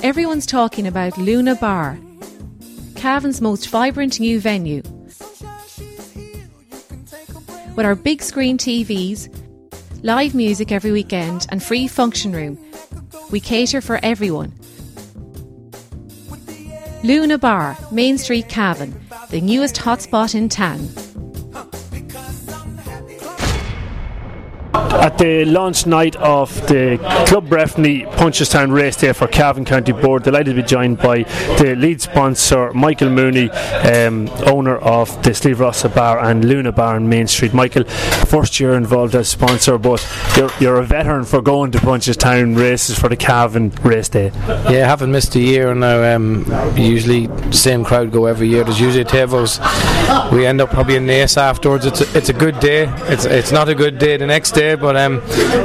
Everyone's talking about Luna Bar, Cavan's most vibrant new venue. With our big screen TVs, live music every weekend, and free function room, we cater for everyone. Luna Bar, Main Street, Cavan, the newest hotspot in town. At the launch night of the Club Breffni Punchestown Race Day for Cavan County Board. Delighted to be joined by the lead sponsor, Michael Mooney, um, owner of the Slieve Rossa Bar and Luna Bar on Main Street. Michael, first year involved as sponsor, but you're, you're a veteran for going to Punchestown races for the Cavan Race Day. Yeah, haven't missed a year now. Um, usually, the same crowd go every year. There's usually tables. We end up probably in Naas afterwards. It's a, it's a good day. It's it's not a good day the next day, but um,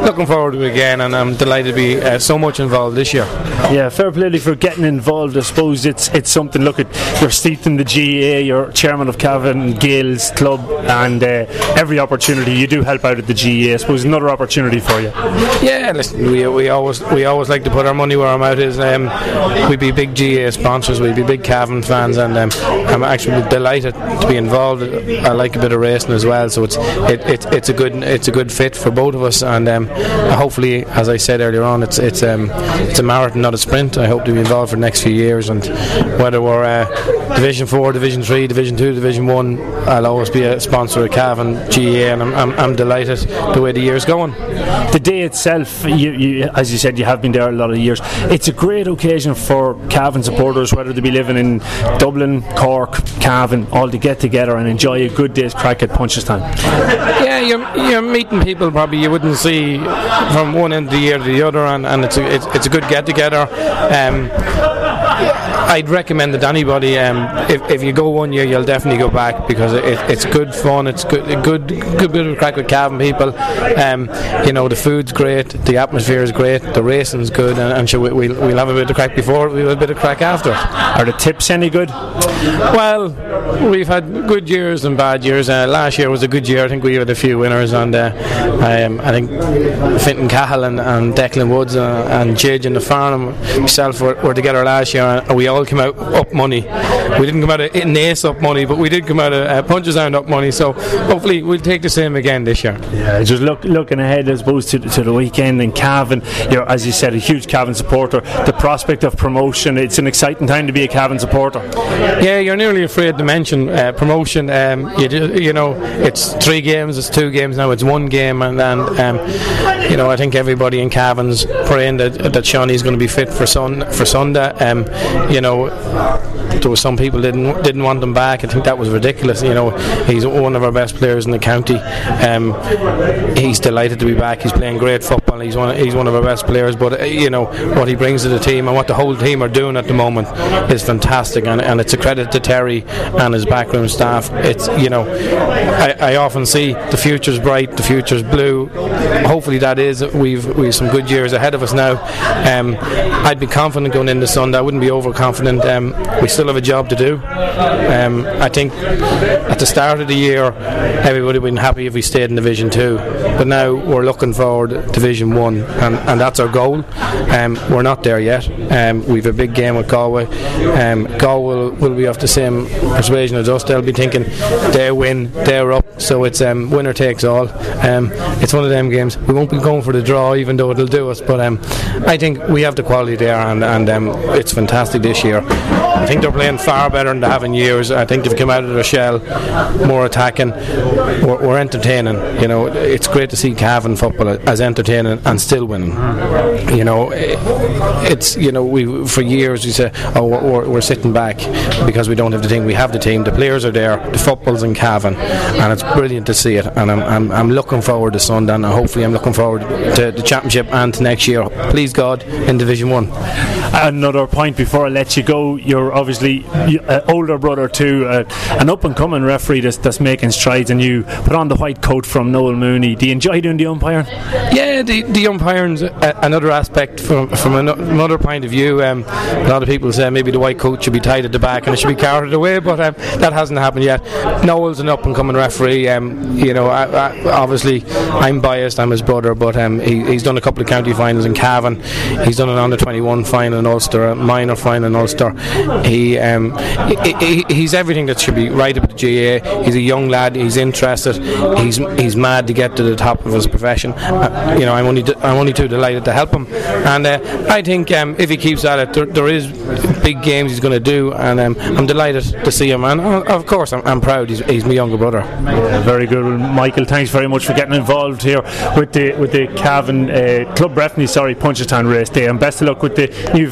looking forward to it again, and I'm delighted to be uh, so much involved this year. Yeah, fair play for getting involved. I suppose it's it's something. Look at you're steeped in the GAA. You're chairman of Cavan Gaels Club, and uh, every opportunity you do help out at the GAA. I suppose another opportunity for you. Yeah, listen, we, we always we always like to put our money where our mouth is. Um, we'd be big GAA sponsors. We'd be big Cavan fans, and um, I'm actually delighted to be involved. I like a bit of racing as well, so it's it, it, it's a good it's a good fit for both of us, and um, hopefully, as I said earlier on, it's it's um, it's a marathon, not a sprint. I hope to be involved for the next few years, and whether we're uh, Division Four, Division Three, Division Two, Division One, I'll always be a sponsor of Cavan GAA, and I'm, I'm, I'm delighted the way the year's going. The day itself, you, you, as you said, you have been there a lot of years. It's a great occasion for Cavan supporters, whether they be living in Dublin, Cork, Cavan, all to get together and enjoy a good day's crack at Punchestown. Yeah, you're, you're meeting people probably you wouldn't see from one end of the year to the other, and, and it's, a, it's, it's a good get together. Um, I'd recommend that anybody, um, if, if you go one year, you'll definitely go back because it, it's good fun. It's good, a good, good bit of crack with Cavan people. Um, you know, the food's great, the atmosphere is great, the racing's good, and, and sure, we, we'll, we'll have a bit of crack before, we'll have a bit of crack after. Are the tips any good? Well, we've had good years and bad years. Uh, last year was a good year. I think we had a few winners, and uh, um, I think Fintan Cahill and, and Declan Woods uh, and Jage and the Farnham myself were, were together last year, and we all came out up money. We didn't come out of Naas up money, but we did come out of uh, Punchestown up money. So hopefully we'll take the same again this year. Yeah, just look, looking ahead, I suppose, to, to the weekend in Cavan. You're, as you said, a huge Cavan supporter. The prospect of promotion, it's an exciting time to be a Cavan supporter. Yeah, you're nearly afraid to mention uh, promotion. Um, you, do, you know, it's three games, it's two games now, it's one game, and, and um, you know, I think everybody in Cavan's praying that, that Seanie's going to be fit for sun for Sunday. Um, you know, there were some people didn't didn't want him back. I think that was ridiculous. You know, he's one of our best players in the county. Um, he's delighted to be back. He's playing great football. He's one he's one of our best players. But uh, you know what he brings to the team and what the whole team are doing at the moment is fantastic, and, and it's a credit to Terry and his backroom staff. It's you know, I, I often see the future's bright, the future's blue. Hopefully that is. We've we've some good years ahead of us now. Um, I'd be confident going into Sunday. I wouldn't be overconfident. Um, we still have a job to do. Um, I think at the start of the year, everybody would have been happy if we stayed in Division Two, but now we're looking forward to Division One, and, and that's our goal. Um, we're not there yet. Um, we've a big game with Galway. Um, Galway will, will be of the same persuasion as us. They'll be thinking they win, they're up, so it's winner takes all. It's one of them games. We won't be going for the draw, even though it'll do us. But um, I think we have the quality there, and, and um, it's fantastic this year. I think they're playing far better than they have in years. I think they've come out of their shell, more attacking. We're, we're entertaining. You know, it's great to see Cavan football as entertaining and still winning. You know, it's you know we for years we say oh we're, we're sitting back because we don't have the team. We have the team. The players are there. The football's in Cavan, and it's brilliant to see it. And I'm, I'm, I'm looking forward to Sunday, and hopefully I'm looking forward to the championship and to next year. Please God in Division One. Another point before I let you go. You're obviously an older brother to uh, an up and coming referee that's, that's making strides, and you put on the white coat from Noel Mooney. Do you enjoy doing the umpiring? Yeah, the, the umpiring's another aspect from from another point of view. Um, a lot of people say maybe the white coat should be tied at the back and it should be carried away, but um, that hasn't happened yet. Noel's an up and coming referee. Um, you know, I, I, obviously I'm biased biased. I'm his brother, but um, he, he's done a couple of county finals in Cavan. He's done an under 21 final in Ulster, a minor final in Ulster. He, um, he, he, he's everything that should be right up at the GAA. He's a young lad. He's interested. He's he's mad to get to the top of his profession. Uh, you know, I'm only I'm only too delighted to help him. And uh, I think um, if he keeps at it, there, there is big games he's going to do, and um, I'm delighted to see him. And uh, of course, I'm, I'm proud. He's, he's, my younger brother. Yeah, very good, Michael. Thanks very much for getting involved here with the with the Cavan uh, Club Breffni, sorry, Punchestown race day, and best of luck with the new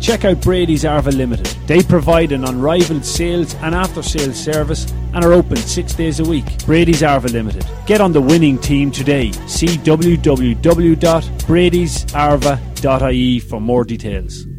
check out Brady's Arva Limited. They provide an unrivaled sales and after sales service and are open six days a week. Brady's Arva Limited. Get on the winning team today. See www.bradysarva.ie for more details.